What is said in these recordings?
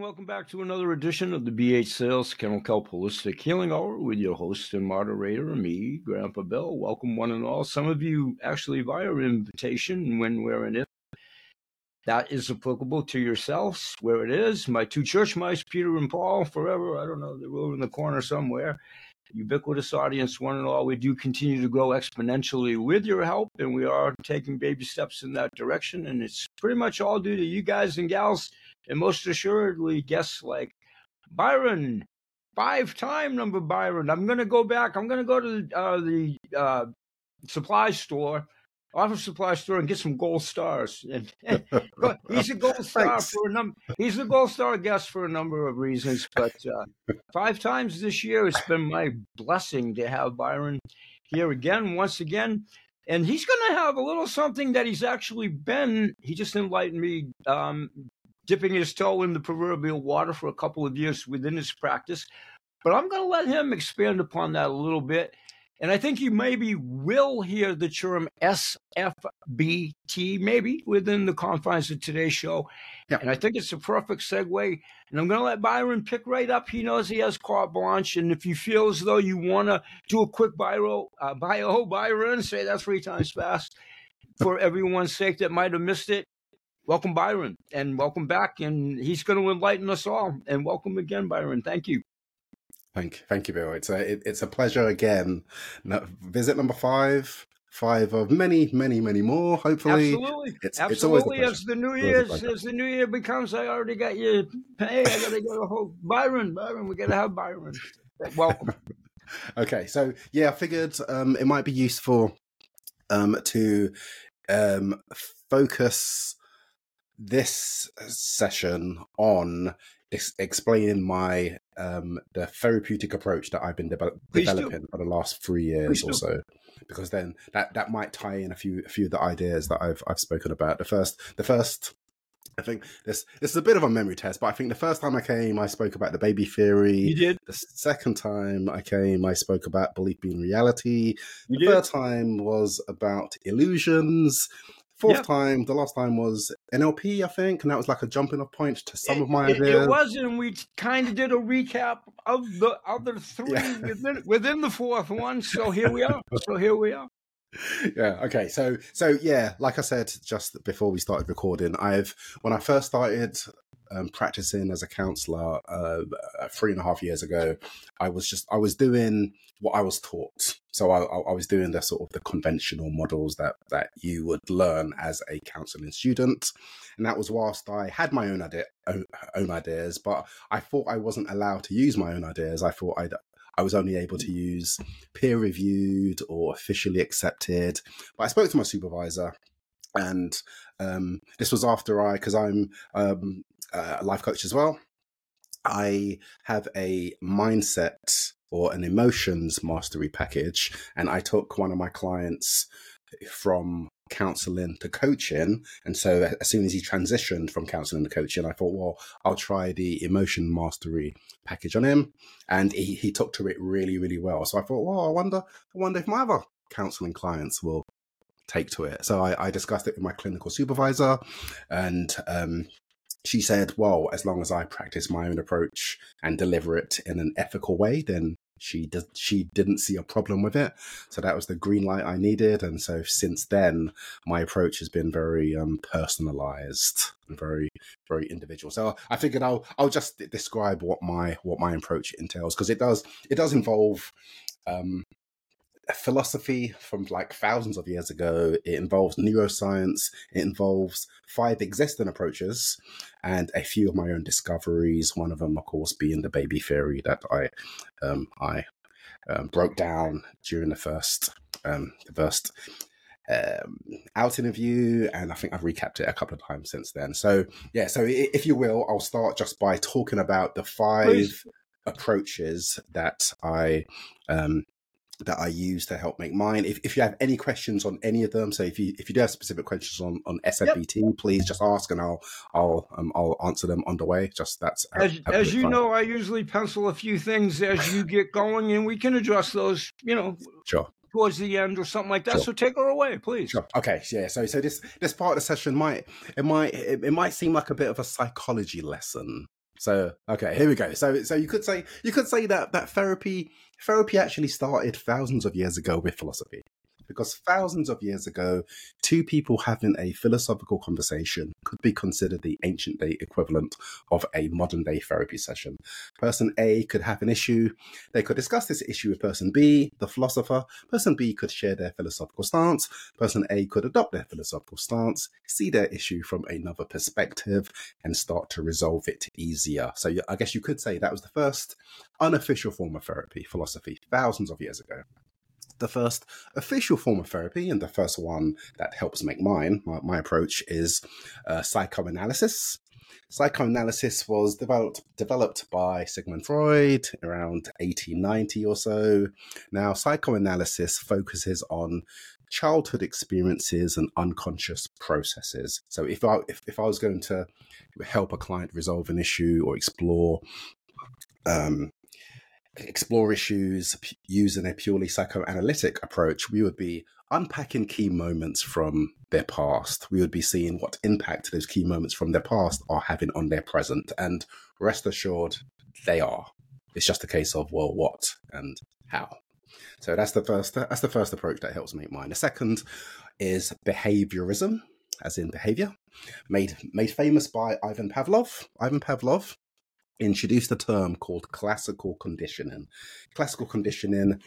Welcome back to another edition of the BH Sales Kennel Kelp Holistic Healing Hour with your host and moderator, me, Grandpa Bill. Welcome, one and all. Some of you actually via invitation when, where, and if that is applicable to yourselves, where it is. My two church mice, Peter and Paul, forever. I don't know, they're over in the corner somewhere. Ubiquitous audience, one and all. We do continue to grow exponentially with your help, and we are taking baby steps in that direction. And it's pretty much all due to you guys and gals and most assuredly guests like Byron, five time number Byron. I'm going to go back. I'm going to go to uh, the uh, supply store, office supply store, and get some gold stars. And, and he's a gold star for a number. He's a gold star guest for a number of reasons. But uh, five times this year, it's been my blessing to have Byron here again, once again. And he's going to have a little something that he's actually been. He just enlightened me um, dipping his toe in the proverbial water for a couple of years within his practice. But I'm going to let him expand upon that a little bit. And I think you maybe will hear the term SFBT, maybe within the confines of today's show. Yeah. And I think it's a perfect segue. And I'm going to let Byron pick right up. He knows he has carte blanche. And if you feel as though you want to do a quick bio, uh, bio Byron, say that three times fast for everyone's sake that might have missed it, welcome Byron and welcome back. And he's going to enlighten us all. And welcome again, Byron. Thank you. Thank, thank you, Bill. It's a, it, it's a pleasure again. visit number five, five of many, many, many more. Hopefully, absolutely, it's, absolutely. It's as the new year, as the new year becomes, I already got you. Hey, I gotta go. Whole, Byron, Byron, we gotta have Byron. Welcome. okay, so yeah, I figured um, it might be useful um, to um, focus this session on ex- explaining my um, the therapeutic approach that I've been de- developing for the last three years or so, because then that that might tie in a few a few of the ideas that I've I've spoken about. The first the first I think this this is a bit of a memory test, but I think the first time I came, I spoke about the baby theory. You did. The second time I came, I spoke about belief being reality. You the did. third time was about illusions. Fourth yep. time, the last time was NLP, I think, and that was like a jumping off point to some it, of my it, ideas. It was, and we kind of did a recap of the other three yeah. within, within the fourth one. So here we are. So here we are. Yeah. Okay. So so yeah, like I said just before we started recording, I've when I first started um, practicing as a counselor uh, three and a half years ago, I was just I was doing what I was taught. So I, I, was doing the sort of the conventional models that that you would learn as a counselling student, and that was whilst I had my own idea own ideas, but I thought I wasn't allowed to use my own ideas. I thought I'd I was only able to use peer reviewed or officially accepted. But I spoke to my supervisor, and um, this was after I, because I'm um, a life coach as well. I have a mindset or an emotions mastery package, and I took one of my clients from counseling to coaching. And so as soon as he transitioned from counseling to coaching, I thought, well, I'll try the emotion mastery package on him. And he, he took to it really, really well. So I thought, well, I wonder, I wonder if my other counseling clients will take to it. So I, I discussed it with my clinical supervisor and um, she said, well, as long as I practice my own approach and deliver it in an ethical way, then she did, she didn't see a problem with it. So that was the green light I needed. And so since then, my approach has been very um, personalized and very, very individual. So I figured I'll, I'll just describe what my, what my approach entails because it does, it does involve um, philosophy from like thousands of years ago. It involves neuroscience. It involves five existing approaches and a few of my own discoveries. One of them, of course, being the baby theory that I um, I um, broke down during the first um, the first um, out interview, and I think I've recapped it a couple of times since then. So yeah, so if you will, I'll start just by talking about the five. Please approaches that I um, that I use to help make mine. If, if you have any questions on any of them, so if you if you do have specific questions on on SFBT, yep. please just ask and I'll I'll um, I'll answer them on the way. Just that's as, as you fun. know, I usually pencil a few things as you get going, and we can address those. You know, sure towards the end or something like that. Sure. So take her away, please. Sure. Okay. Yeah. So so this this part of the session might it might it, it might seem like a bit of a psychology lesson So okay, here we go. So so you could say you could say that that therapy therapy actually started thousands of years ago with philosophy because thousands of years ago, two people having a philosophical conversation could be considered the ancient day equivalent of a modern day therapy session. Person A could have an issue, they could discuss this issue with person B, the philosopher. Person B could share their philosophical stance. Person A could adopt their philosophical stance, see their issue from another perspective, and start to resolve it easier. So I guess you could say that was the first unofficial form of therapy, philosophy, thousands of years ago the first official form of therapy and the first one that helps make mine, my, my approach is uh, psychoanalysis. Psychoanalysis was developed developed by Sigmund Freud around 1890 or so. Now, psychoanalysis focuses on childhood experiences and unconscious processes. So, if I if, if I was going to help a client resolve an issue or explore um, explore issues using a purely psychoanalytic approach, we would be unpacking key moments from their past. We would be seeing what impact those key moments from their past are having on their present. And rest assured, they are. It's just a case of, well, what and how. So that's the first that's the first approach that helps make mine. The second is behaviorism, as in behavior, made made famous by Ivan Pavlov. Ivan Pavlov introduced a term called classical conditioning. Classical conditioning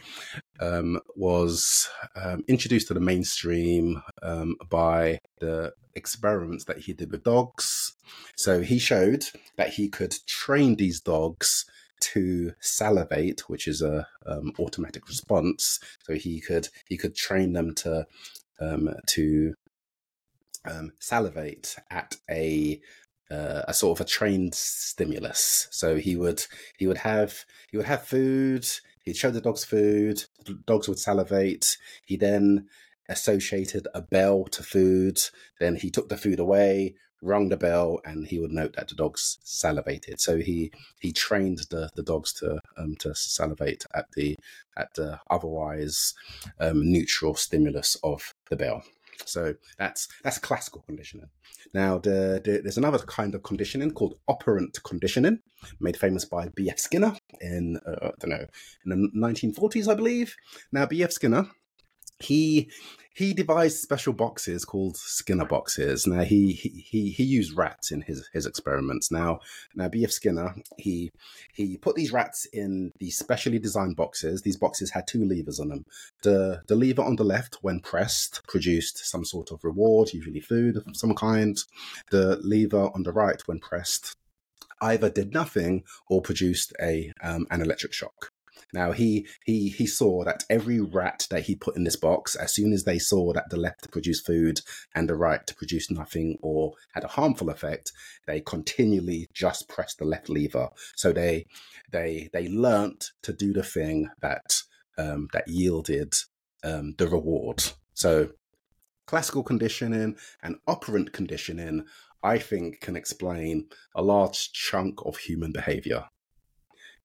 um, was um, introduced to the mainstream um, by the experiments that he did with dogs. So he showed that he could train these dogs to salivate, which is a um, automatic response. So he could he could train them to um, to um, salivate at a uh, a sort of a trained stimulus. So he would he would have he would have food. He'd show the dogs food. The dogs would salivate. He then associated a bell to food. Then he took the food away, rung the bell, and he would note that the dogs salivated. So he he trained the, the dogs to um, to salivate at the at the otherwise um, neutral stimulus of the bell. So that's that's classical conditioning. Now, the, the, there's another kind of conditioning called operant conditioning, made famous by B.F. Skinner in uh, I don't know in the 1940s, I believe. Now, B.F. Skinner he he devised special boxes called Skinner boxes. Now he he he used rats in his his experiments. Now now B.F. Skinner he he put these rats in these specially designed boxes. These boxes had two levers on them. The the lever on the left, when pressed, produced some sort of reward, usually food of some kind. The lever on the right, when pressed, either did nothing or produced a um, an electric shock. Now he he he saw that every rat that he put in this box, as soon as they saw that the left produced food and the right produced nothing or had a harmful effect, they continually just pressed the left lever. So they they they learnt to do the thing that um, that yielded um, the reward. So classical conditioning and operant conditioning, I think, can explain a large chunk of human behavior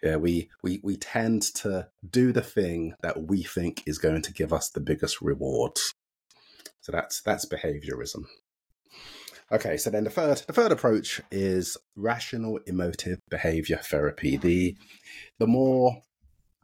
yeah, we, we we tend to do the thing that we think is going to give us the biggest reward. So that's that's behaviorism. Okay, so then the third the third approach is rational emotive behavior therapy. The the more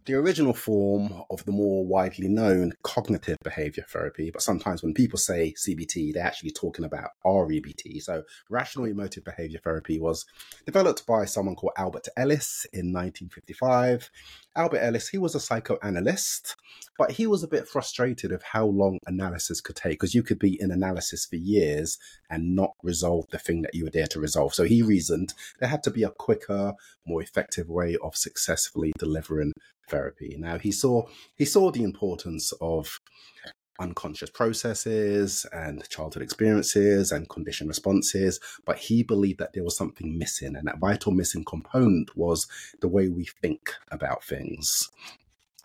the original form of the more widely known cognitive behavior therapy, but sometimes when people say CBT, they're actually talking about REBT. So, rational emotive behavior therapy was developed by someone called Albert Ellis in 1955. Albert Ellis, he was a psychoanalyst, but he was a bit frustrated of how long analysis could take because you could be in analysis for years and not resolve the thing that you were there to resolve. So he reasoned there had to be a quicker, more effective way of successfully delivering therapy. Now he saw he saw the importance of unconscious processes and childhood experiences and conditioned responses, but he believed that there was something missing, and that vital missing component was the way we think about things.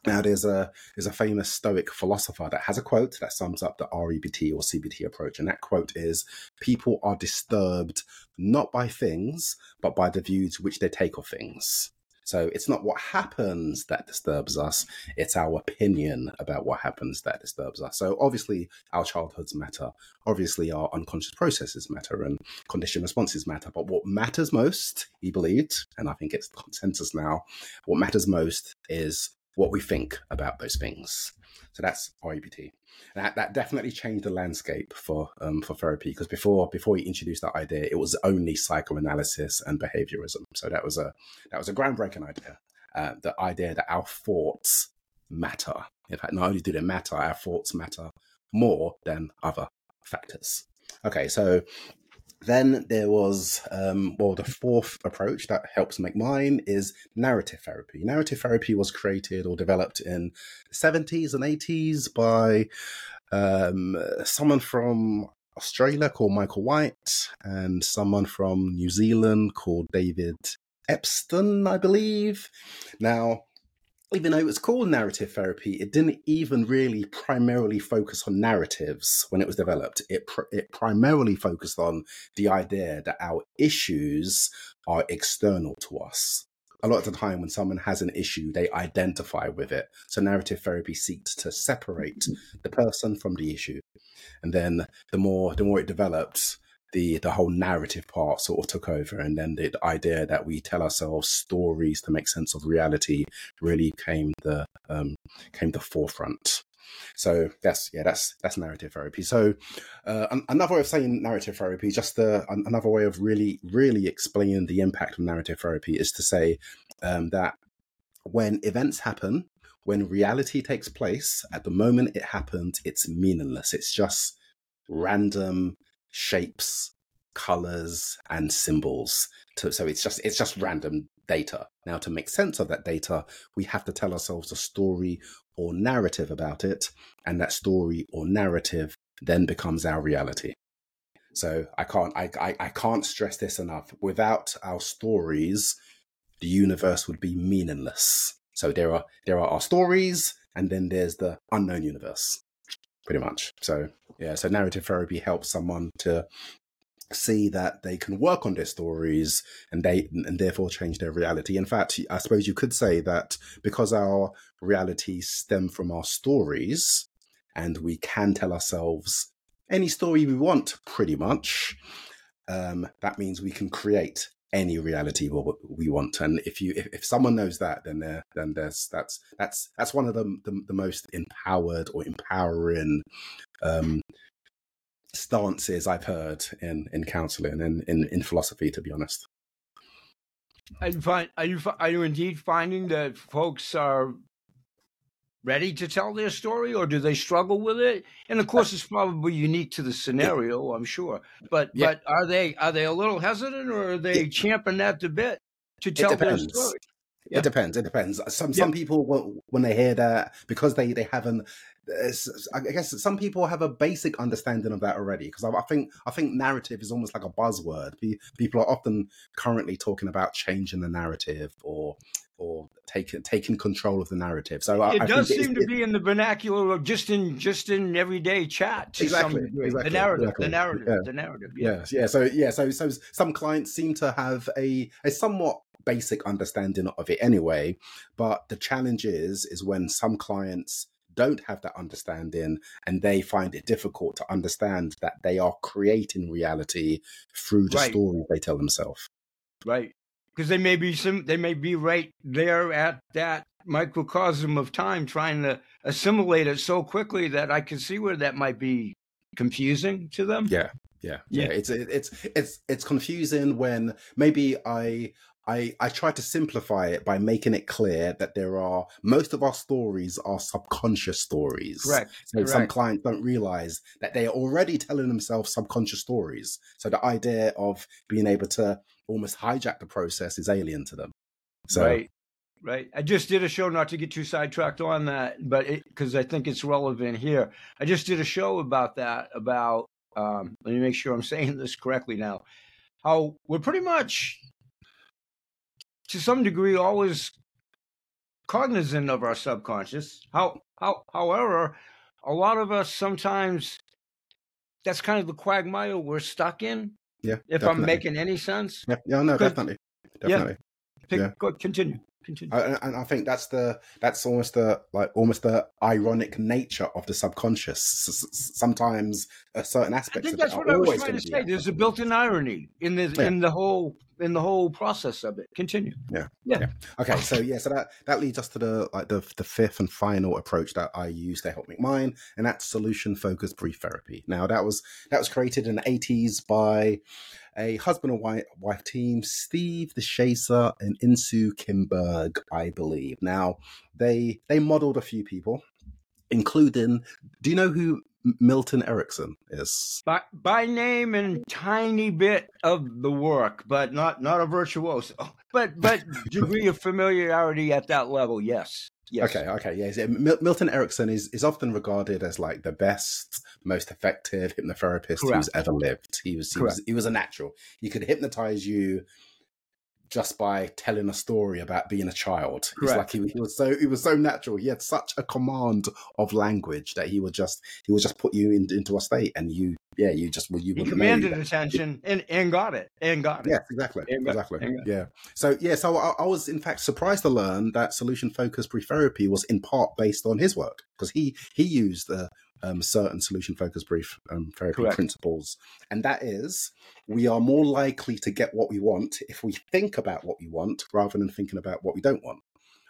Now, there's a there's a famous Stoic philosopher that has a quote that sums up the REBT or CBT approach, and that quote is: "People are disturbed not by things, but by the views which they take of things." So it's not what happens that disturbs us, it's our opinion about what happens that disturbs us. So obviously, our childhoods matter. Obviously, our unconscious processes matter and conditioned responses matter. But what matters most, he believed, and I think it's the consensus now, what matters most is what we think about those things. So that's REBT. That that definitely changed the landscape for um, for therapy because before before he introduced that idea, it was only psychoanalysis and behaviorism. So that was a that was a groundbreaking idea. Uh, the idea that our thoughts matter. In fact, not only do they matter, our thoughts matter more than other factors. Okay, so then there was, um, well, the fourth approach that helps make mine is narrative therapy. Narrative therapy was created or developed in the 70s and 80s by um, someone from Australia called Michael White and someone from New Zealand called David Epston, I believe. Now, even though it was called narrative therapy, it didn't even really primarily focus on narratives when it was developed. It, pr- it primarily focused on the idea that our issues are external to us. A lot of the time, when someone has an issue, they identify with it. So, narrative therapy seeks to separate the person from the issue, and then the more the more it develops, the the whole narrative part sort of took over and then the, idea that we tell ourselves stories to make sense of reality really came the um, came the forefront. So that's yeah that's that's narrative therapy. So uh, another way of saying narrative therapy just the, another way of really really explaining the impact of narrative therapy is to say um, that when events happen when reality takes place at the moment it happens it's meaningless. It's just random shapes, colors, and symbols. To, so it's just it's just random data. Now, to make sense of that data, we have to tell ourselves a story or narrative about it, and that story or narrative then becomes our reality. So I can't I, I, I can't stress this enough. Without our stories, the universe would be meaningless. So there are there are our stories, and then there's the unknown universe pretty much. So yeah, so narrative therapy helps someone to see that they can work on their stories and they and therefore change their reality. In fact, I suppose you could say that because our realities stem from our stories and we can tell ourselves any story we want pretty much, um, that means we can create any reality we want. And if you if, if someone knows that, then there then there's that's that's that's one of the the, the most empowered or empowering um, stances I've heard in in counseling and in, in philosophy. To be honest. Are you, find, are you are you indeed finding that folks are ready to tell their story or do they struggle with it and of course it's probably unique to the scenario i'm sure but yeah. but are they are they a little hesitant or are they yeah. champing at the bit to tell their story yeah. It depends. It depends. Uh, some some people when they hear that because they they haven't. Uh, I guess some people have a basic understanding of that already because I, I, think I think narrative is almost like a buzzword. People are often currently talking about changing the narrative or or taking taking control of the narrative. So it I, does seem to be in the vernacular of just in just in everyday chat. exactly, exactly, the narrative, exactly. the narrative, yeah. the narrative. Yeah. yeah, yeah. So yeah, so so some clients seem to have a a somewhat basic understanding of it anyway. But the challenge is is when some clients don't have that understanding and they find it difficult to understand that they are creating reality through the right. story they tell themselves. Right because they may be some they may be right there at that microcosm of time trying to assimilate it so quickly that I can see where that might be confusing to them. Yeah. Yeah, yeah, yeah. It's it's it's it's confusing when maybe I I, I try to simplify it by making it clear that there are most of our stories are subconscious stories. Correct. So Correct. some clients don't realize that they are already telling themselves subconscious stories. So the idea of being able to almost hijack the process is alien to them. So, right. Right. I just did a show, not to get too sidetracked on that, but because I think it's relevant here. I just did a show about that, about, um, let me make sure I'm saying this correctly now. How we're pretty much to some degree always cognizant of our subconscious. How how however, a lot of us sometimes that's kind of the quagmire we're stuck in. Yeah. If definitely. I'm making any sense. Yeah, yeah no, definitely. Definitely. Yeah. Pick, yeah. Go, continue. Continue. I, and I think that's the that's almost the like almost the ironic nature of the subconscious. Sometimes a certain aspect. I think that's what I was trying to say. There's a built-in irony in the yeah. in the whole in the whole process of it. Continue. Yeah. yeah. yeah. Okay. So yeah. So that that leads us to the like the the fifth and final approach that I use to help make mine, and that's solution focused brief therapy. Now that was that was created in the 80s by a husband and wife, wife team, Steve DeShazer and Insoo Kim Berg, I believe. Now they they modeled a few people, including. Do you know who Milton Erickson is? By, by name and tiny bit of the work, but not not a virtuoso. But but degree of familiarity at that level, yes. Yes. Okay, okay, yes. Milton Erickson is, is often regarded as like the best, most effective hypnotherapist Correct. who's ever lived. He was, he was he was a natural. He could hypnotize you just by telling a story about being a child. Correct. He's like he, he, was so he was so natural. He had such a command of language that he would just he would just put you in, into a state, and you yeah you just well you he commanded attention and and got it and got it. Yeah, exactly, exactly. Yeah. So yeah, so I, I, was in fact surprised to learn that solution focused brief therapy was in part based on his work because he he used the um, certain solution focused brief um, therapy Correct. principles. And that is, we are more likely to get what we want if we think about what we want rather than thinking about what we don't want.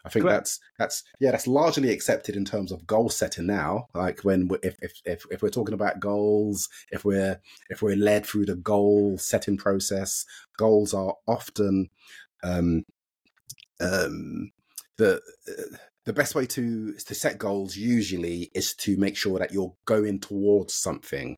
I think Correct. that's that's yeah that's largely accepted in terms of goal setting now. Like when if, if if if we're talking about goals, if we're if we're led through the goal setting process, goals are often um, um, the uh, the best way to to set goals usually is to make sure that you're going towards something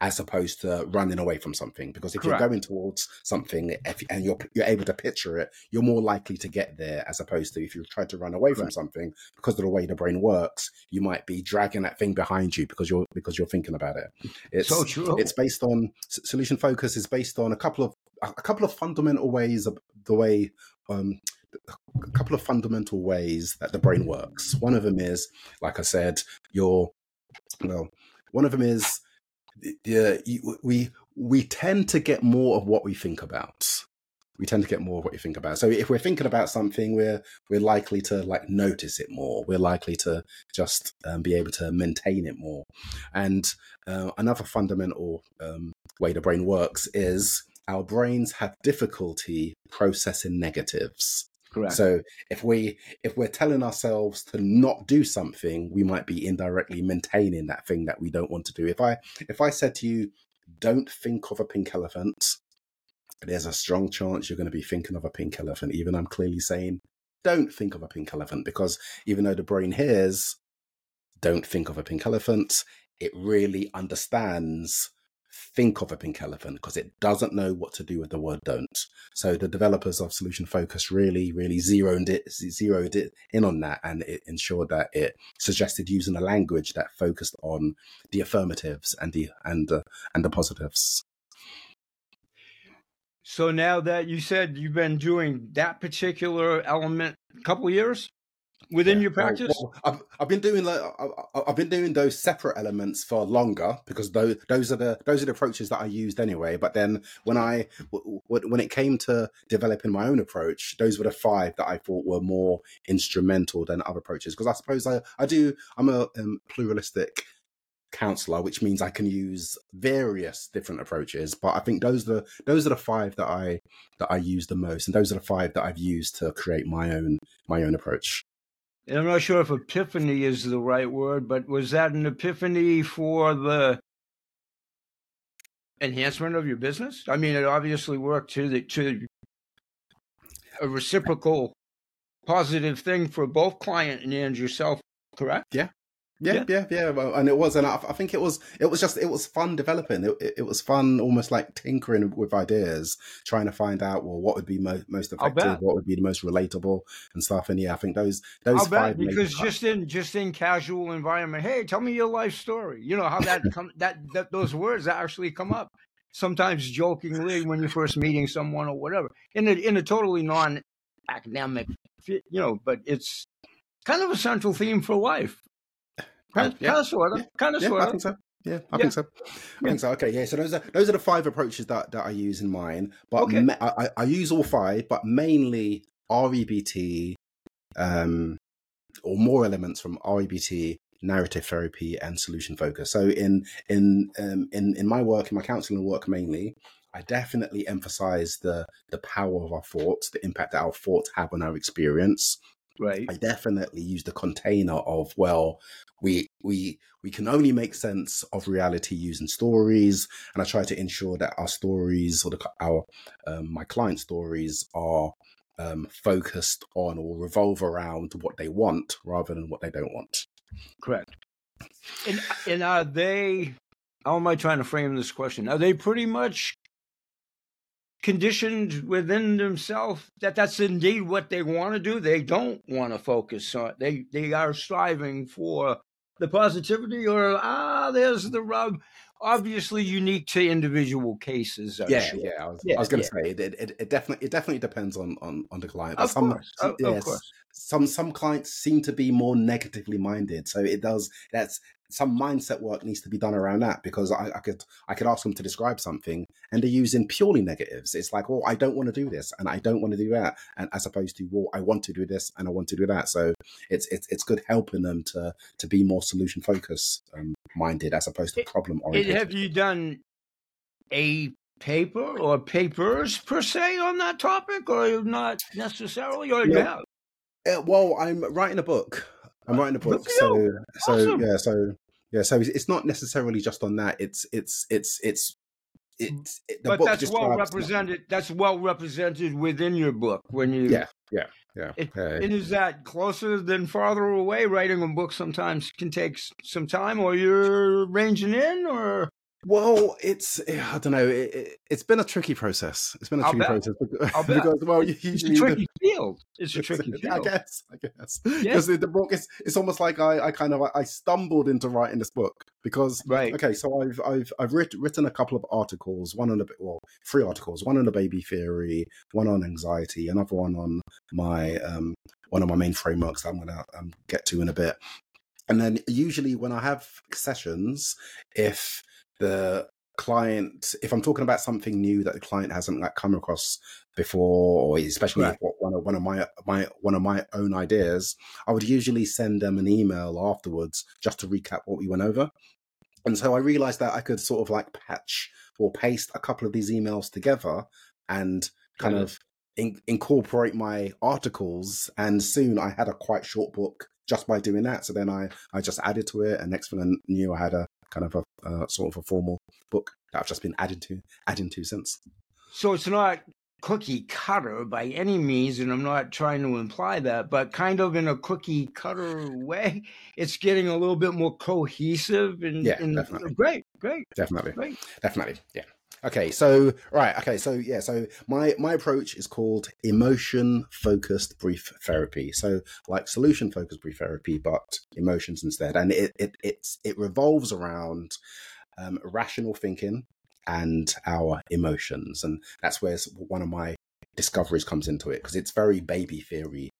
as opposed to running away from something because if Correct. you're going towards something if, and you're you're able to picture it you're more likely to get there as opposed to if you try to run away from something because of the way the brain works you might be dragging that thing behind you because you're because you're thinking about it it's so true. it's based on solution focus is based on a couple of a couple of fundamental ways of the way um, a couple of fundamental ways that the brain works. One of them is, like I said, your well, one of them is yeah, we we tend to get more of what we think about. We tend to get more of what you think about. So if we're thinking about something, we're we're likely to like notice it more. We're likely to just um, be able to maintain it more. And uh, another fundamental um, way the brain works is our brains have difficulty processing negatives. Correct. So if we if we're telling ourselves to not do something, we might be indirectly maintaining that thing that we don't want to do. If I if I said to you, don't think of a pink elephant, there's a strong chance you're going to be thinking of a pink elephant. Even I'm clearly saying, don't think of a pink elephant because even though the brain hears, don't think of a pink elephant, it really understands think of a pink elephant because it doesn't know what to do with the word don't. So the developers of Solution Focus really, really zeroed it, zeroed it in on that, and it ensured that it suggested using a language that focused on the affirmatives and the and uh, and the positives. So now that you said you've been doing that particular element a couple years, within yeah. your practice? Well, I've, I've been doing like I've been doing those separate elements for longer because those those are the those are the approaches that I used anyway. But then when I when it came to developing my own approach, those were the five that I thought were more instrumental than other approaches because I suppose I I do I'm a um, pluralistic counselor, which means I can use various different approaches. But I think those are the, those are the five that I that I use the most, and those are the five that I've used to create my own my own approach. I'm not sure if epiphany is the right word, but was that an epiphany for the enhancement of your business? I mean, it obviously worked to the to a reciprocal positive thing for both client and yourself, correct? Yeah, yeah, yeah, yeah, yeah. and it was, and I, I, think it was, it was just, it was fun developing. It, it, it, was fun, almost like tinkering with ideas, trying to find out, well, what would be mo- most effective, what would be the most relatable, and stuff. And yeah, I think those, those I'll five bet, because just in just in casual environment, hey, tell me your life story. You know how that come that that those words actually come up sometimes jokingly when you're first meeting someone or whatever in a in a totally non academic, you know, but it's kind of a central theme for life. Kind, yeah. kind of sort of. Yeah. Kind of yeah, sort of. I think so. Yeah, I yeah. think so. I think so. Okay, yeah. So those are those are the five approaches that, that I use in mine. But okay. I, I use all five, but mainly REBT, um, or more elements from REBT, narrative therapy, and solution focus. So in in um, in in my work, in my counseling work mainly, I definitely emphasize the the power of our thoughts, the impact that our thoughts have on our experience. Right. I definitely use the container of well, we we we can only make sense of reality using stories, and I try to ensure that our stories or the, our um, my client stories are um, focused on or revolve around what they want rather than what they don't want. Correct. And and are they? How am I trying to frame this question? Are they pretty much conditioned within themselves that that's indeed what they want to do? They don't want to focus on. It. They they are striving for the positivity, or ah, there's the rub obviously unique to individual cases. I'm yeah, sure. yeah. I was, was going to yeah. say it, it. It definitely, it definitely depends on on on the client. Of some, course, of- of yes, course. some some clients seem to be more negatively minded, so it does. That's some mindset work needs to be done around that because I, I could I could ask them to describe something and they're using purely negatives. It's like, oh, I don't want to do this and I don't want to do that, and as opposed to, well, I want to do this and I want to do that. So it's it's it's good helping them to to be more solution focused um, minded as opposed to problem oriented. have you done a paper or papers per se on that topic, or not necessarily, or Yeah. Uh, well, I'm writing a book. I'm writing a book. So, so Awesome. yeah, so yeah, so it's, not necessarily just on that. It's it's it's it's it's it, the but book that's well represented. That's well represented within your book when you. Yeah, yeah, yeah. It- yeah. And is that closer than farther away? Writing a book sometimes can take some time, or you're ranging in, or Well, it's I don't know. It, it, it's been a tricky process. It's been a I'll tricky bet. process because, because well, it's a tricky field. It's a It's- field. I guess, I guess, because the book is it's almost like I, I kind of I stumbled into writing this book because Right. okay, so I've I've I've writ, written a couple of articles, one on the well, three articles, one on the baby theory, one on anxiety, another one on my um one of my main frameworks that I'm gonna um, get to in a bit, and then usually when I have sessions, if the client if i'm talking about something new that the client hasn't like come across before or especially Right. one of one of my my one of my own ideas i would usually send them an email afterwards just to recap what we went over. And so i realized that i could sort of like patch or paste a couple of these emails together and kind of in, incorporate my articles. And soon i had a quite short book just by doing that. So then i i just added to it and next thing i knew i had a kind of a uh, sort of a formal book that i've just been adding to adding to since So it's not cookie cutter by any means, and I'm not trying to imply that, but kind of in a cookie cutter way, it's getting a little bit more cohesive and, Yeah, and definitely. great, great, definitely great. definitely yeah okay so right okay so yeah so my my approach is called emotion focused brief therapy. So like solution focused brief therapy but emotions instead. And it it it's it revolves around um, rational thinking and our emotions. And that's where one of my discoveries comes into it because it's very baby theory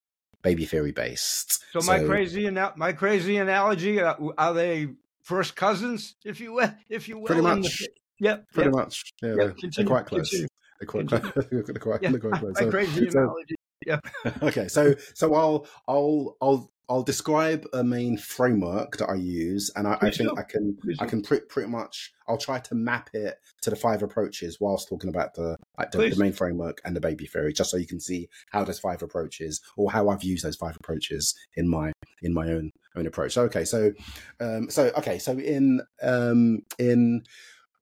baby theory based. So, my crazy ana- my crazy analogy uh, are they first cousins, if you will, if you will? pretty in the- much Yep. pretty yep, much yeah, yep, they're, they're quite close continue. they're quite, Continue. they're quite, Yeah, they're quite close So- crazy so- analogy. okay so so i'll i'll i'll i'll describe a main framework that i use and i, I think do. i can Please i can pretty, pretty much i'll try to map it to the five approaches whilst talking about the like the, the main framework and the baby theory just so you can see how there's five approaches or how i've used those five approaches in my in my own own approach so okay so um so okay so in um in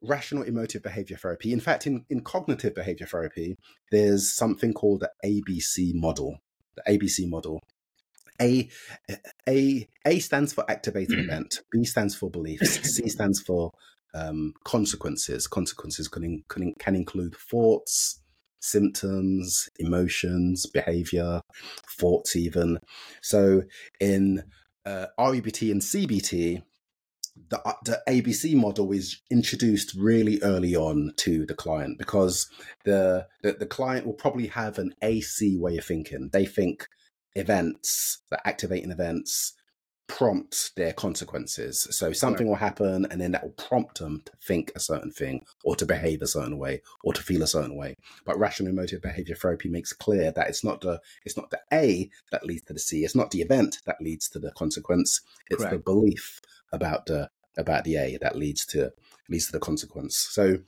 rational emotive behavior therapy in fact in in cognitive behavior therapy there's something called the abc model the ABC model. A, A, A stands for activating event. B stands for beliefs. C stands for um, consequences. Consequences can, can, can include thoughts, symptoms, emotions, behavior, thoughts, even. So in uh, REBT and CBT, the, uh, the ABC model is introduced really early on to the client because the, the the client will probably have an AC way of thinking. They think events, the activating events, prompt their consequences. So something right. will happen and then that will prompt them to think a certain thing or to behave a certain way or to feel a certain way. But rational emotive behavior therapy makes clear that it's not the it's not the A that leads to the C. It's not the event that leads to the consequence. It's Correct. the belief about the about the A that leads to leads to the consequence. So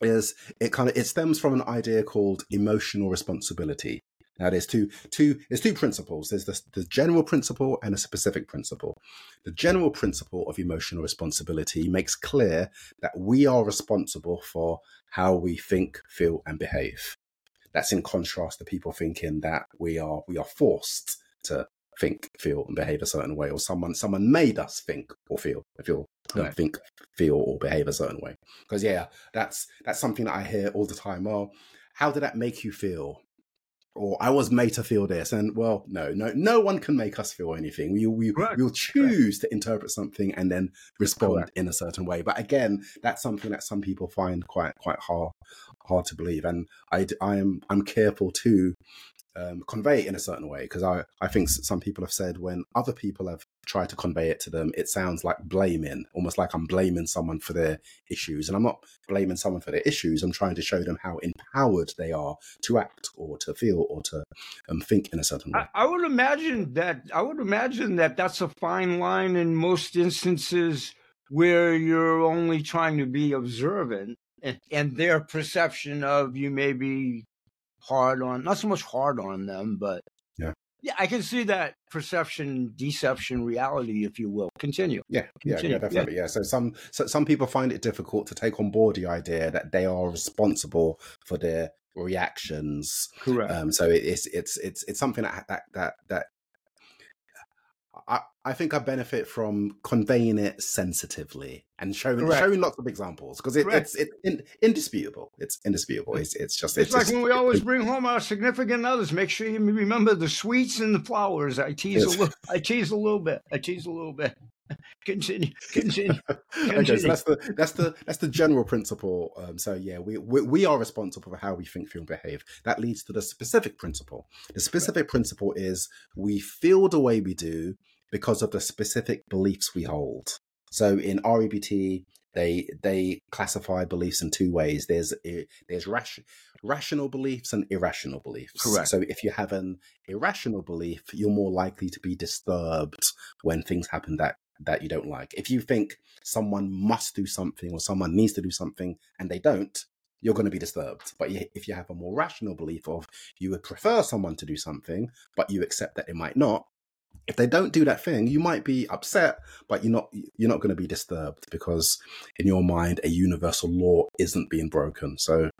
is it kind of it stems from an idea called emotional responsibility now there's two two there's two principles. There's the, the general principle and a specific principle. The general principle of emotional responsibility makes clear that we are responsible for how we think, feel, and behave. That's in contrast to people thinking that we are we are forced to think, feel, and behave a certain way, or someone someone made us think or feel feel um, right. think, feel, or behave a certain way. Because yeah, that's that's something that I hear all the time. Well, how did that make you feel? or I was made to feel this. And well, no, no, no one can make us feel anything. We we we'll choose to interpret something and then respond Correct. in a certain way. But again, that's something that some people find quite quite hard hard to believe. And I I am I'm careful to um, convey it in a certain way because I, I think some people have said when other people have tried to convey it to them, it sounds like blaming, almost like I'm blaming someone for their issues. And I'm not blaming someone for their issues. I'm trying to show them how empowered they are to act or to feel or to um, think in a certain way. I, I would imagine that I would imagine that that's a fine line in most instances where you're only trying to be observant and, and their perception of you may be hard on, not so much hard on them, but yeah, yeah, I can see that perception, deception, reality, if you will. Continue. Yeah, Continue. yeah, yeah, definitely. Yeah. yeah. So some so some people find it difficult to take on board the idea that they are responsible for their reactions. Correct. Um, so it's it's it's it's something that that that that I, I think I benefit from conveying it sensitively and showing Correct. showing lots of examples because it, it's it's in, indisputable. It's indisputable. It's it's just it's, it's like just, when we always bring home our significant others. Make sure you remember the sweets and the flowers. I tease yes. a little. I tease a little bit. I tease a little bit. continue, continue, continue. okay, so that's the that's the that's the general principle. Um, so yeah, we, we, we are responsible for how we think, feel, and behave. That leads to the specific principle. The specific right. principle is we feel the way we do because of the specific beliefs we hold. So in REBT, they they classify beliefs in two ways. There's eh, there's ration, rational beliefs and irrational beliefs. Correct. So if you have an irrational belief, you're more likely to be disturbed when things happen that that you don't like. If you think someone must do something or someone needs to do something and they don't, you're going to be disturbed. But if you have a more rational belief of you would prefer someone to do something, but you accept that it might not, if they don't do that thing, you might be upset, but you're not you're not going to be disturbed because in your mind a universal law isn't being broken. So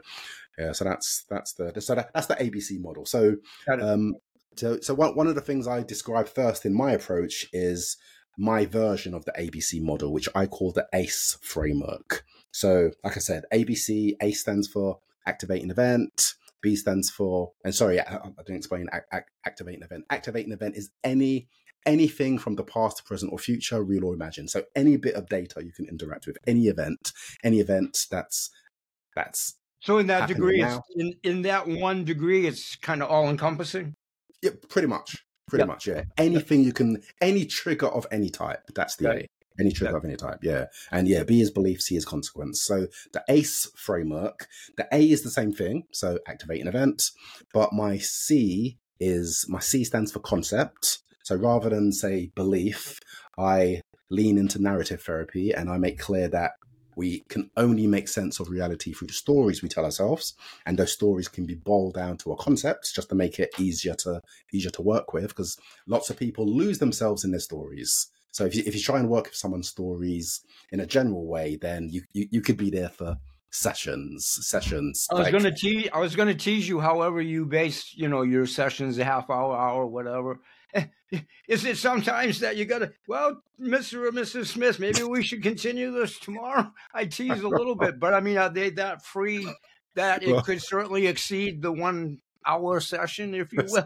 yeah, so that's that's the so that, that's the ABC model. So um, so so one one of the things I describe first in my approach is my version of the ABC model, which I call the ACE framework. So, like I said, ABC, ACE stands for activating event, B stands for, and sorry, I, I didn't explain activate an event. Activate an event is any anything from the past, present, or future, real or imagined. So any bit of data you can interact with, any event, any event that's that's. So in that degree, in in that one degree, it's kind of all encompassing. Yeah, pretty much. Pretty yep. much, yeah. Anything you can, any trigger of any type. That's the A. Any trigger yep. of any type, yeah. And yeah, B is belief, C is consequence. So the ACE framework, the A is the same thing, so activate an event, but my C is my C stands for concept. So rather than say belief, I lean into narrative therapy and I make clear that we can only make sense of reality through the stories we tell ourselves and those stories can be boiled down to a concept just to make it easier to easier to work with because lots of people lose themselves in their stories so if you, if you try and work with someone's stories in a general way then you, you, you could be there for sessions sessions i was like, going to tease i was going to tease you however you base you know your sessions a half hour hour whatever is it sometimes that you got to, well, Mr. or Mrs. Smith, maybe we should continue this tomorrow? I tease a little bit, but I mean, are they that free that it could certainly exceed the one hour session, if you will,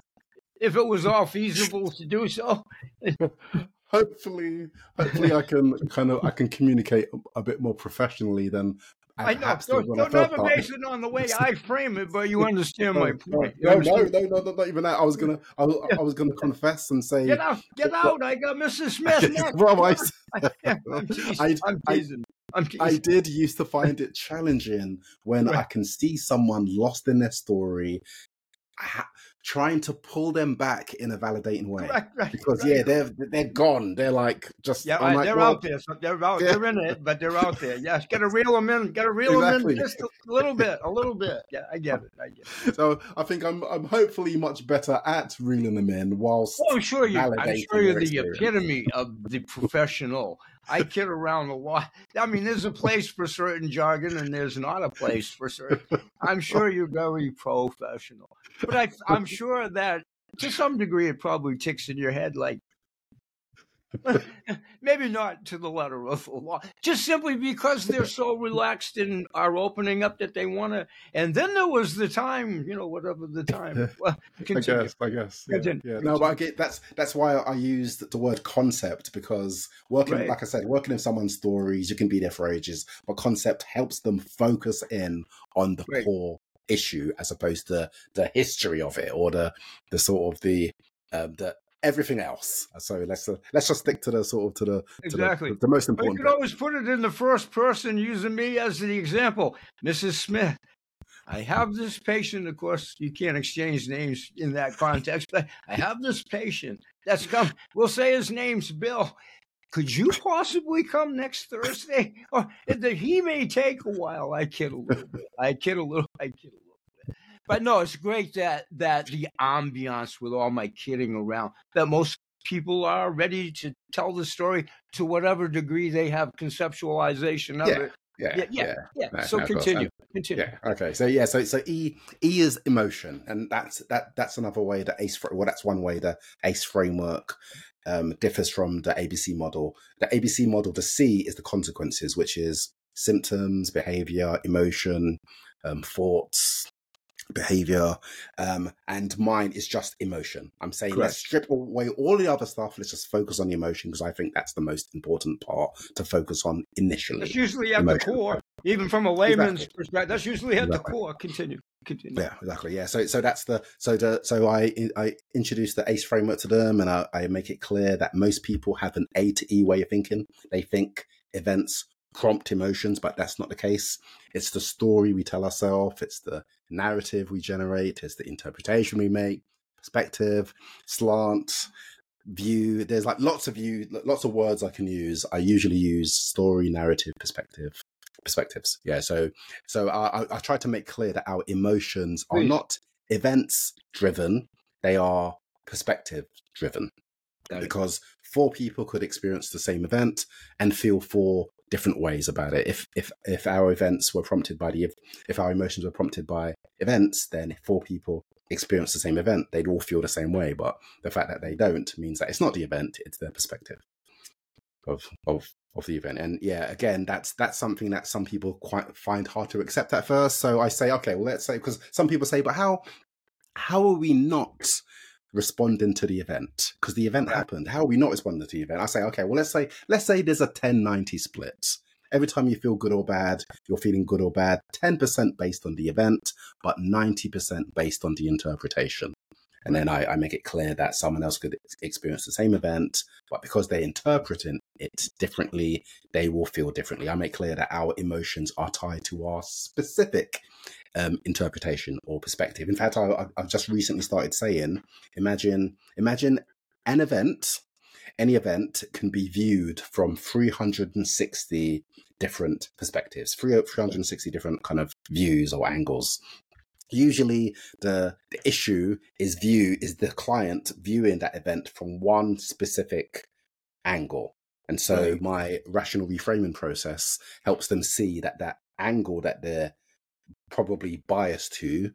if it was all feasible to do so? hopefully, hopefully I can kind of, I can communicate a bit more professionally than I know. Don't, don't never base it on the way I frame it, but you understand my point. No, no, no, no, not even that. I was gonna, I was, I was gonna confess and say, get out, get out! I got Mrs. Smith. well, I, I'm teasing. I, I'm teasing. I'm I did used to find it challenging when right. I can see someone lost in their story, trying to pull them back in a validating way. Right, right, because right. yeah, they're they're gone. They're like just yeah, like, they're well, out there. So they're out. Yeah. They're in it, but they're out there. Yes, got to reel them in. Got to reel exactly. them in just a little bit, a little bit. Yeah, I get it. I get it. So I think I'm I'm hopefully much better at reeling them in whilst. Oh, I'm sure you. I'm sure you're the epitome of the professional. I kid around a lot. I mean, there's a place for certain jargon, and there's not a place for certain. I'm sure you're very professional, but I, I'm sure that to some degree it probably ticks in your head like Maybe not to the letter of the law, just simply because they're so relaxed and are opening up that they want to. And then there was the time, you know, whatever the time. Well, continue. I guess. I guess. Yeah, yeah. No, but I get that's that's why I used the word concept because working, right. like I said, working in someone's stories, you can be there for ages, but concept helps them focus in on the right. core issue as opposed to the history of it or the the sort of the um, the everything else. So let's uh, let's just stick to the sort of to the exactly to the, the, most important. But you could always put it in the first person, using me as the example, Mrs. Smith. I have this patient. Of course, you can't exchange names in that context, but I have this patient that's come. We'll say his name's Bill. Could you possibly come next Thursday? Or that he may take a while. I kid a little bit. I kid a little. I kid a little but no, it's great that that the ambiance with all my kidding around that most people are ready to tell the story to whatever degree they have conceptualization of yeah. it. Yeah, yeah, yeah. yeah. No, so no, continue, continue. Yeah. Okay. So yeah. So so E E is emotion, and that's that that's another way that ACE. Well, that's one way the ACE framework um, differs from the ABC model. The ABC model, the C is the consequences, which is symptoms, behavior, emotion, um, thoughts, behavior um, and mine is just emotion i'm saying Correct. let's strip away all the other stuff let's just focus on the emotion because i think that's the most important part to focus on initially that's usually at emotion. the core even from a layman's exactly. perspective that's usually at exactly. the core continue continue yeah exactly yeah so so that's the so the so i i introduce the ace framework to them and I, I make it clear that most people have an a to e way of thinking they think events prompt emotions, but that's not the case. It's the story we tell ourselves, it's the narrative we generate, it's the interpretation we make, perspective, slant, view. There's like lots of you, lots of words I can use. I usually use story, narrative, perspective, perspectives. Yeah. So, so I, I try to make clear that our emotions are hmm. not events driven; they are perspective driven. Because four people could experience the same event and feel four different ways about it. If if if our events were prompted by the if our emotions were prompted by events, then if four people experience the same event, they'd all feel the same way. But the fact that they don't means that it's not the event; it's their perspective of of of the event. And yeah, again, that's that's something that some people quite find hard to accept at first. So I say, okay, well, let's say because some people say, but how how are we not responding to the event because the event happened. How are we not responding to the event? I say, okay, well, let's say let's say there's a 10-90 split. Every time you feel good or bad, you're feeling good or bad. Ten percent based on the event, but ninety percent based on the interpretation. And then I, I, make it clear that someone else could experience the same event, but because they're interpreting it differently, they will feel differently. I make clear that our emotions are tied to our specific um, interpretation or perspective. In fact, I, have just recently started saying, imagine, imagine an event. Any event can be viewed from 360 different perspectives, 360 different kind of views or angles. Usually, the, the issue is view is the client viewing that event from one specific angle. And so right. my rational reframing process helps them see that that angle that they're probably biased to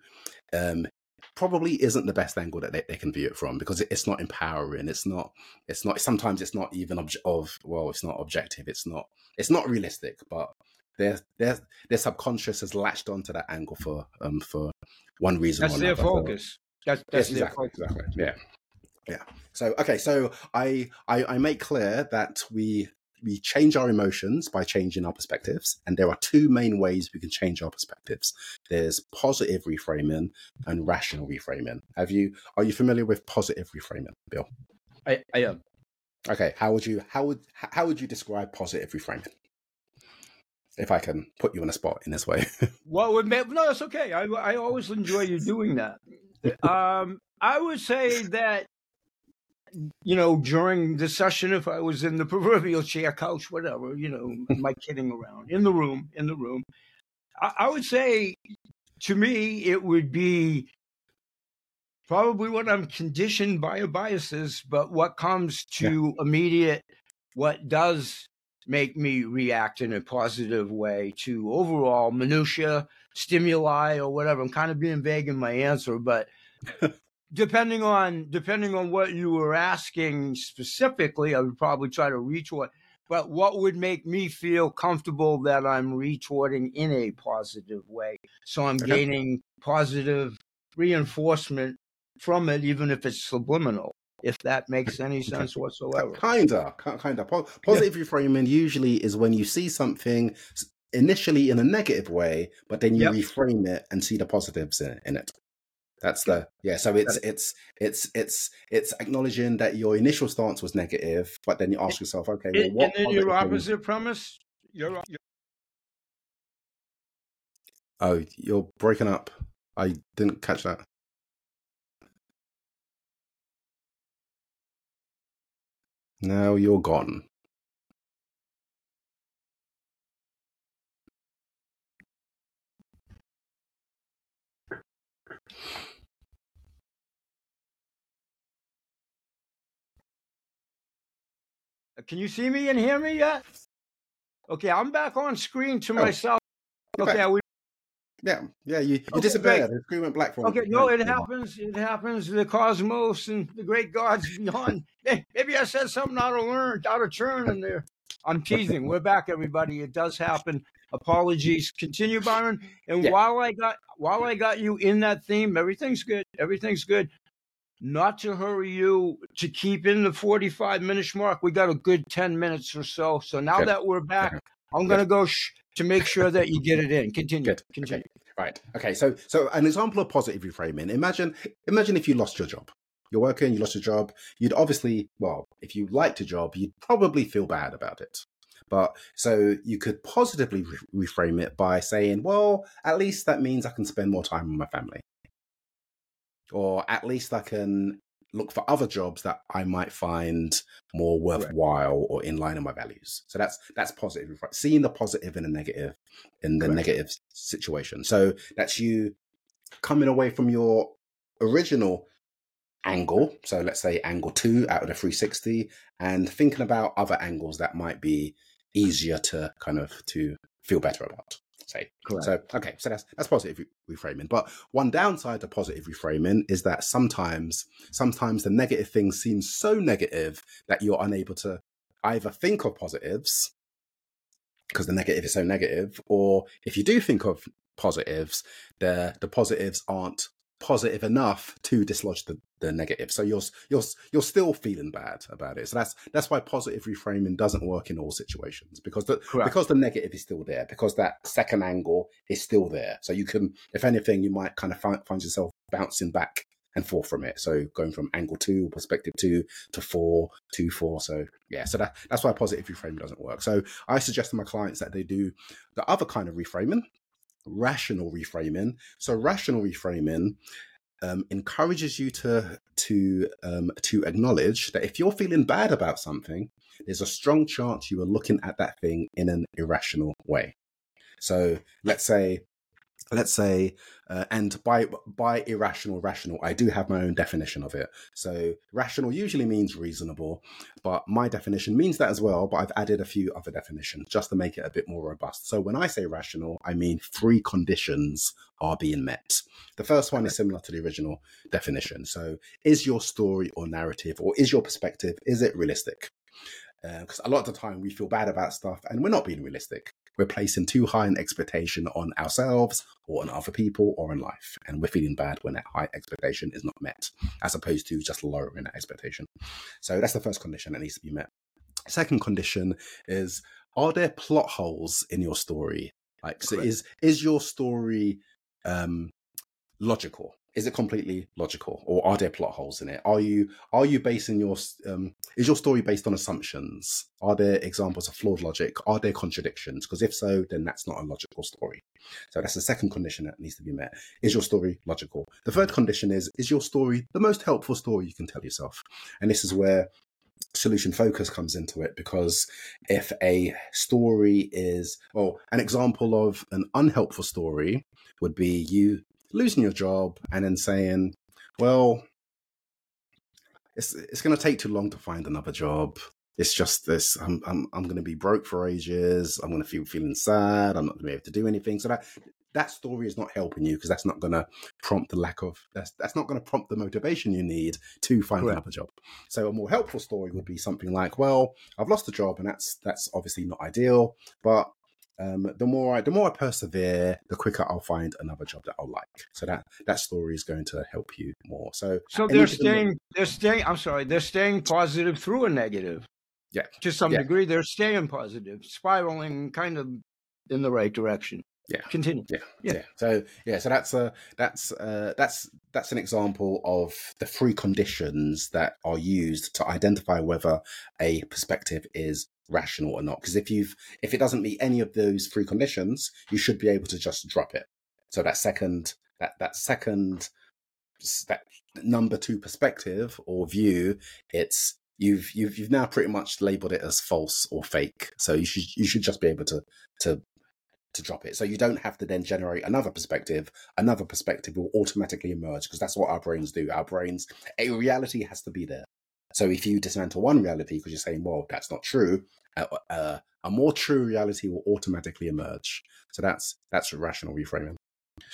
um, probably isn't the best angle that they, they can view it from because it's not empowering it's not it's not sometimes it's not even obje- of well it's not objective it's not it's not realistic but their their their subconscious has latched onto that angle for um for one reason that's their focus that's, that's yes, exactly, focus. exactly yeah yeah so okay so I, I i make clear that we we change our emotions by changing our perspectives, and there are two main ways we can change our perspectives. There's positive reframing and rational reframing. Have you are you familiar with positive reframing, Bill? I, I am. Okay, how would you how would how would you describe positive reframing? If I can put you on a spot in this way. what would make no, that's okay. I I always enjoy you doing that. Um, I would say that you know during the session, if I was in the proverbial chair, couch, whatever, you know, my kidding around in the room, in the room, I, I would say to me it would be probably what I'm conditioned by a biases, but what comes to yeah. immediate, what does make me react in a positive way to overall minutia, stimuli, or whatever. I'm kind of being vague in my answer, but depending on depending on what you were asking specifically, I would probably try to retort. But what would make me feel comfortable that I'm retorting in a positive way? So I'm gaining positive reinforcement from it, even if it's subliminal. If that makes any sense whatsoever. Kinda, kinda. Positive yeah. reframing usually is when you see something initially in a negative way, but then you yep. reframe it and see the positives in, in it. That's the yeah. So it's it's it's it's it's acknowledging that your initial stance was negative, but then you ask yourself, okay, well, what? And then your opposite premise, your, your oh, you're breaking up. I didn't catch that. Now you're gone. Can you see me and hear me yet? Okay, I'm back on screen to oh, myself. Okay, we yeah, yeah, you, you okay, disappeared. The screen went black for Okay, no, it happens. It happens. The cosmos and the great gods beyond. Maybe I said something out of learn, out of turn in there. I'm teasing. We're back, everybody. It does happen. Apologies. Continue, Byron. And yeah. while I got while I got you in that theme, everything's good. Everything's good. Not to hurry you to keep in the 45 minutes mark. We got a good 10 minutes or so. So now good. that we're back, I'm going to go sh- to make sure that you get it in. Continue. Good. Continue. Okay. Right. Okay. So, so an example of positive reframing. Imagine, imagine if you lost your job. You're working, you lost your job. You'd obviously, well, if you liked a job, you'd probably feel bad about it. But so you could positively re- reframe it by saying, well, at least that means I can spend more time with my family. Or at least I can look for other jobs that I might find more worthwhile Correct. or in line with my values. So that's that's positive. Seeing the positive in a negative in the Correct. negative situation. So that's you coming away from your original angle. So let's say angle two out of the 360 and thinking about other angles that might be easier to kind of to feel better about say. Correct. So okay, so that's that's positive reframing. But one downside to positive reframing is that sometimes sometimes the negative thing seems so negative that you're unable to either think of positives because the negative is so negative, or if you do think of positives, the the positives aren't positive enough to dislodge the, the negative. So you're you're you're still feeling bad about it. So that's that's why positive reframing doesn't work in all situations because the Correct. because the negative is still there because that second angle is still there. So you can, if anything, you might kind of find, find yourself bouncing back and forth from it. So going from angle two, perspective two to four, two, four. So yeah, so that, that's why positive reframing doesn't work. So I suggest to my clients that they do the other kind of reframing, rational reframing. So rational reframing um, encourages you to to um, to acknowledge that if you're feeling bad about something, there's a strong chance you are looking at that thing in an irrational way. So let's say let's say uh, and by by irrational rational i do have my own definition of it. So rational usually means reasonable but my definition means that as well but i've added a few other definitions just to make it a bit more robust. So when i say rational i mean three conditions are being met. The first one is similar to the original definition. So is your story or narrative or is your perspective is it realistic? Because uh, a lot of the time we feel bad about stuff and we're not being realistic we're placing too high an expectation on ourselves or on other people or in life. And we're feeling bad when that high expectation is not met, as opposed to just lowering that expectation. So that's the first condition that needs to be met. Second condition is are there plot holes in your story? Like, so is is your story um, logical? Is it completely logical, or are there plot holes in it? Are you are you basing your um, is your story based on assumptions? Are there examples of flawed logic? Are there contradictions? Because if so, then that's not a logical story. So that's the second condition that needs to be met. Is your story logical? The third condition is is your story the most helpful story you can tell yourself? And this is where solution focus comes into it because if a story is well an example of an unhelpful story would be you losing your job and then saying well it's it's going to take too long to find another job it's just this i'm i'm, I'm going to be broke for ages i'm going to feel feeling sad i'm not going to be able to do anything so that that story is not helping you because that's not going to prompt the lack of that's that's not going to prompt the motivation you need to find Correct. another job. So a more helpful story would be something like, well, I've lost a job and that's that's obviously not ideal, but um, the more I the more I persevere, the quicker I'll find another job that I'll like. So that that story is going to help you more. So so they're staying they're staying. I'm sorry, they're staying positive through a negative. Yeah, to some yeah. degree, they're staying positive, spiraling kind of in the right direction yeah continue yeah, yeah yeah so yeah so that's a that's uh that's that's an example of the three conditions that are used to identify whether a perspective is rational or not because if you've if it doesn't meet any of those three conditions you should be able to just drop it so that second that that second that number two perspective or view it's you've you've you've now pretty much labeled it as false or fake so you should you should just be able to to to drop it. So you don't have to then generate another perspective. Another perspective will automatically emerge because that's what our brains do. Our brains, a reality has to be there. So if you dismantle one reality because you're saying, well, that's not true, uh, uh, a more true reality will automatically emerge. So that's that's rational reframing.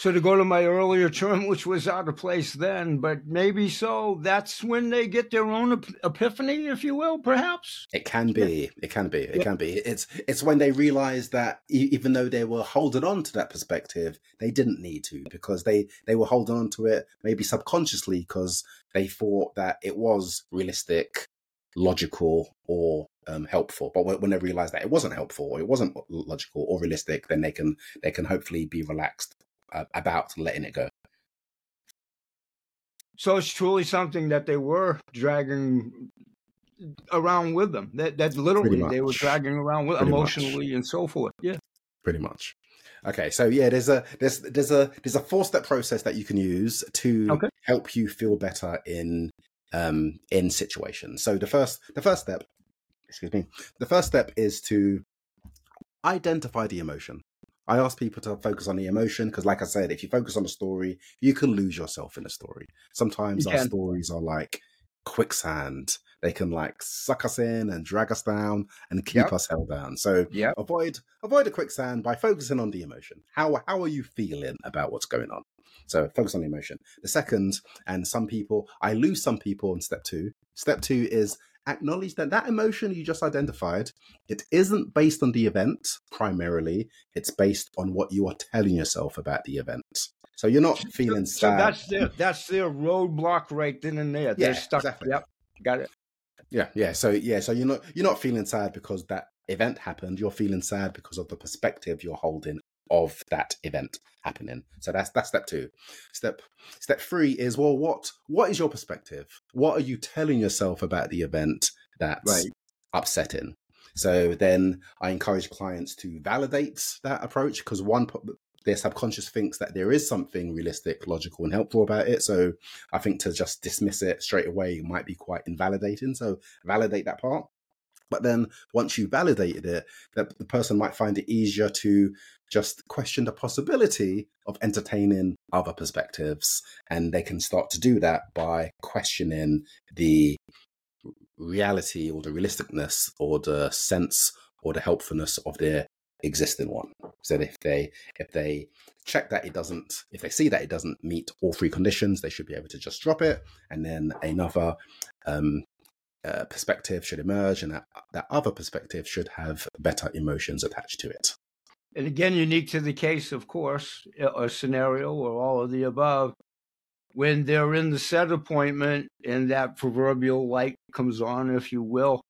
So to go to my earlier term, which was out of place then, but maybe so, that's when they get their own epiphany, if you will, perhaps. It can be. It can be. It yeah. can be. It's it's when they realize that even though they were holding on to that perspective, they didn't need to because they they were holding on to it maybe subconsciously because they thought that it was realistic, logical, or um, helpful. But when they realize that it wasn't helpful, or it wasn't logical or realistic, then they can they can hopefully be relaxed about letting it go. So it's truly something that they were dragging around with them. That literally they were dragging around with Pretty emotionally much. and so forth. Yeah. Pretty much. Okay, so yeah, there's a there's there's a there's a four step process that you can use to okay. help you feel better in um in situations. So the first the first step, excuse me, the first step is to identify the emotion. I ask people to focus on the emotion because, like I said, if you focus on the story, you can lose yourself in the story. Sometimes our stories are like quicksand. They can like suck us in and drag us down and keep yep. us held down. So yep. avoid avoid the quicksand by focusing on the emotion. How how are you feeling about what's going on? So focus on the emotion. The second, and some people, I lose some people in step two. Step two is acknowledge that that emotion you just identified it isn't based on the event primarily it's based on what you are telling yourself about the event. So you're not feeling so, sad so that's their that's their roadblock right then and there. They're yeah, stuck exactly. yep got it. Yeah yeah so yeah so you're not you're not feeling sad because that event happened you're feeling sad because of the perspective you're holding of that event happening. So that's that's step two. Step step three is well, what what is your perspective? What are you telling yourself about the event that's right. upsetting? So then I encourage clients to validate that approach because one their subconscious thinks that there is something realistic, logical, and helpful about it. So I think to just dismiss it straight away might be quite invalidating. So validate that part. But then once you validated it, that the person might find it easier to just question the possibility of entertaining other perspectives. And they can start to do that by questioning the reality or the realisticness or the sense or the helpfulness of their existing one. So if they if they check that it doesn't if they see that it doesn't meet all three conditions, they should be able to just drop it. And then another um, uh, perspective should emerge, and that, that other perspective should have better emotions attached to it. And again, unique to the case, of course, a scenario or all of the above, when they're in the set appointment and that proverbial light comes on, if you will,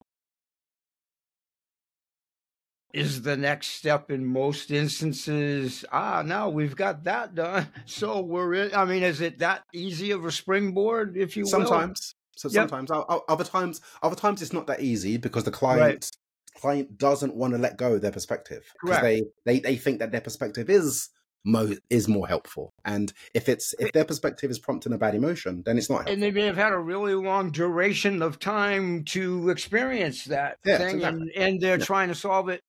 is the next step in most instances ah now we've got that done so we're in, i mean is it that easy of a springboard if you will? Sometimes. So Yep. sometimes. Other times other times it's not that easy because the client client doesn't want to let go of their perspective because they, they they think that their perspective is mo is more helpful and if it's if their perspective is prompting a bad emotion then it's not helpful. and they may have had a really long duration of time to experience that Yes, thing exactly. and, and they're Yeah. trying to solve it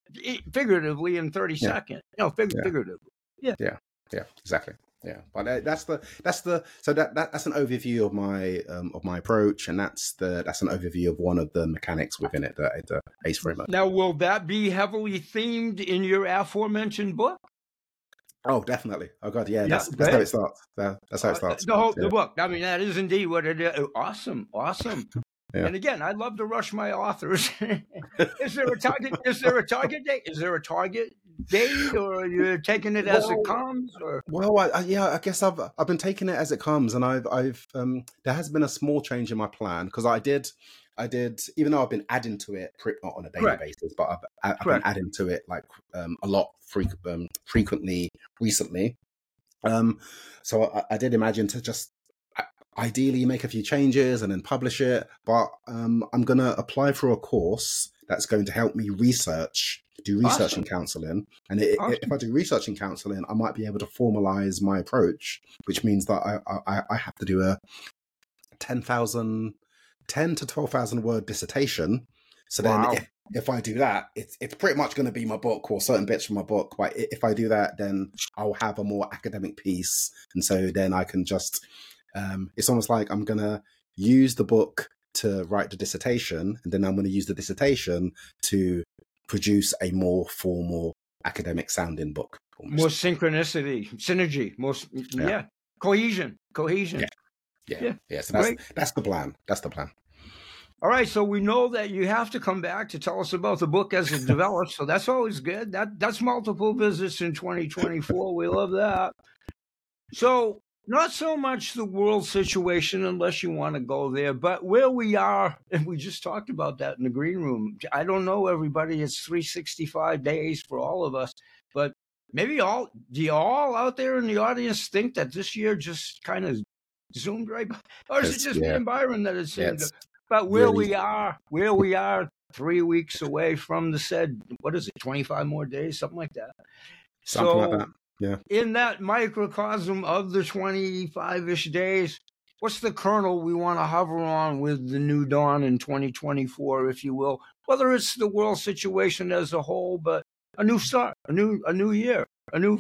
figuratively in 30 Yeah. seconds no fig- Yeah. figuratively yeah exactly yeah but uh, that's the that's the so that, that that's an overview of my um, of my approach and that's the that's an overview of one of the mechanics within it the, the ace framework now will that be heavily themed in your aforementioned book oh definitely oh god yeah, Yeah, that's, that's how it starts That- that's how it Uh, starts The whole Yeah. the book. I mean, that is indeed what it is. Awesome, awesome. Yeah. And again, I love to rush my authors. is there a target? Is there a target date? Is there a target date, or you're taking it as it comes? Or Well, I, I, yeah, I guess I've I've been taking it as it comes, and I've I've um there has been a small change in my plan because I did I did even though I've been adding to it not on a daily Correct. basis, but I've, I've been adding to it like um a lot freq- um, frequently recently. Um, so I, I did imagine to just ideally make a few changes and then publish it, but um I'm gonna apply for a course that's going to help me research do research Awesome. and counseling. And i i Awesome. if i do research and counseling i might be able to formalize my approach which means that i i, I have to do a 10,000 10 to 12,000 word dissertation. So then if, if i do that it's it's pretty much going to be my book or certain bits from my book. But if i do that then i'll have a more academic piece. And so then i can just um it's almost like i'm going to use the book to write the dissertation. And then i'm going to use the dissertation to produce a more formal academic sounding book. almost. more synchronicity, synergy, more s- yeah, cohesion, cohesion. Yeah. yeah, yeah. yeah, So that's Great. that's the plan. That's the plan. All right, so we know that you have to come back to tell us about the book as it develops. So that's always good. That that's multiple visits in 2024. We love that. So not so much the world situation, unless you want to go there, but where we are, and we just talked about that in the green room. I don't know, everybody. It's 365 days for all of us, but maybe all do you all out there in the audience think that this year just kind of zoomed right by, or is it It's- just me and Byron that it? It's But where really- we are, where we are, three weeks away from the said, what is it, 25 more days, something like that. something so, like that. In that microcosm of the 25 ish days, what's the kernel we want to hover on with the new dawn in 2024, if you will? Whether it's the world situation as a whole, but a new start, a new, a new year, a new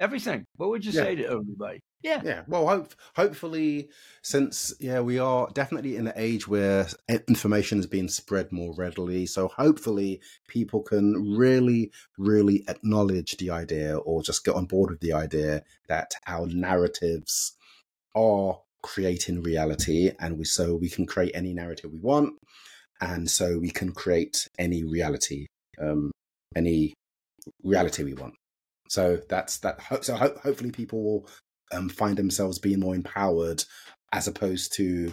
everything. What would you Yeah. say to everybody? Yeah. Yeah. Well, hope, hopefully, since yeah, we are definitely in an age where information is being spread more readily. So hopefully, people can really, really acknowledge the idea, or just get on board with the idea that our narratives are creating reality, and we so we can create any narrative we want, and so we can create any reality, um, any reality we want. So that's that. So ho- hopefully, people will um, find themselves being more empowered as opposed to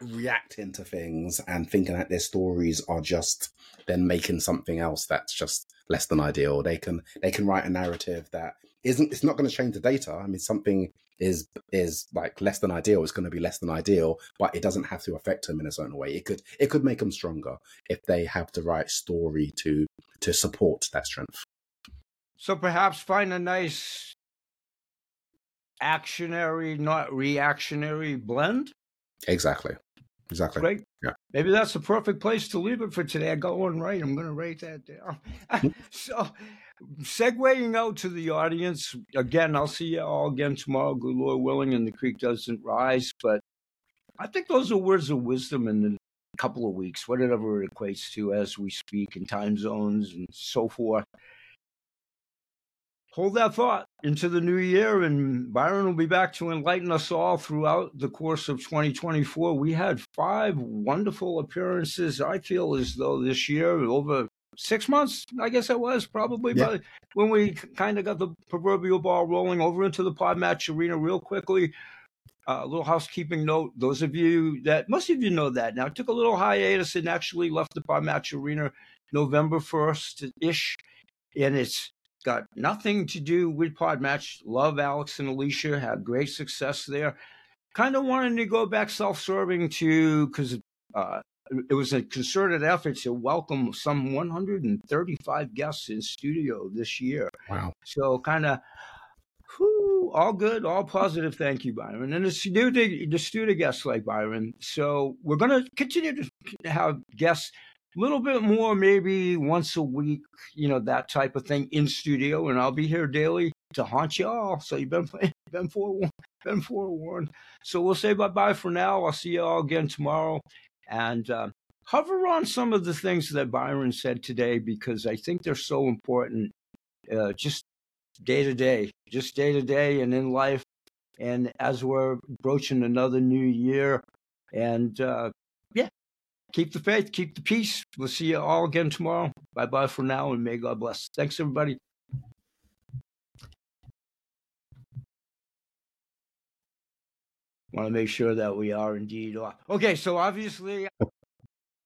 reacting to things and thinking that their stories are just then making something else that's just less than ideal. They can they can write a narrative that isn't it's not going to change the data. I mean something is is like less than ideal it's going to be less than ideal but it doesn't have to affect them in a certain way. It could it could make them stronger if they have the right story to to support that strength So perhaps find a nice actionary, not reactionary blend. exactly exactly Great. Yeah. Maybe that's the perfect place to leave it for today. I got one right. I'm going to write that down. Mm-hmm. so, segueing out to the audience, again, I'll see you all again tomorrow, good Lord willing, and the creek doesn't rise. But I think those are words of wisdom in a couple of weeks, whatever it equates to as we speak in time zones and so forth. Hold that thought into the new year, and Byron will be back to enlighten us all throughout the course of 2024. We had five wonderful appearances, I feel as though this year, over six months, I guess it was probably, Yeah. by when we kind of got the proverbial ball rolling over into the PodMatch arena real quickly. Uh, a little housekeeping note: those of you that most of you know that now took a little hiatus and actually left the PodMatch arena November 1st ish. And it's got nothing to do with Podmatch. Love Alex and Alicia, had great success there. Kind of wanted to go back self serving to, because uh, it was a concerted effort to welcome some 135 guests in studio this year. Wow. So kind of all good, all positive. Thank you, Byron. And it's new to the studio guests like Byron. So we're going to continue to have guests a little bit more, maybe once a week, you know, that type of thing in studio. And I'll be here daily to haunt you all. So you've been, playing, been forewarned. Been forewarned. So we'll say bye bye for now. I'll see you all again tomorrow. And uh, hover on some of the things that Byron said today because I think they're so important. Uh, just day to day, just day to day and in life. And as we're broaching another new year, and uh, keep the faith, keep the peace. We'll see you all again tomorrow. Bye bye for now, and may God bless. Thanks, everybody. Want to make sure that we are indeed off. Okay, so obviously.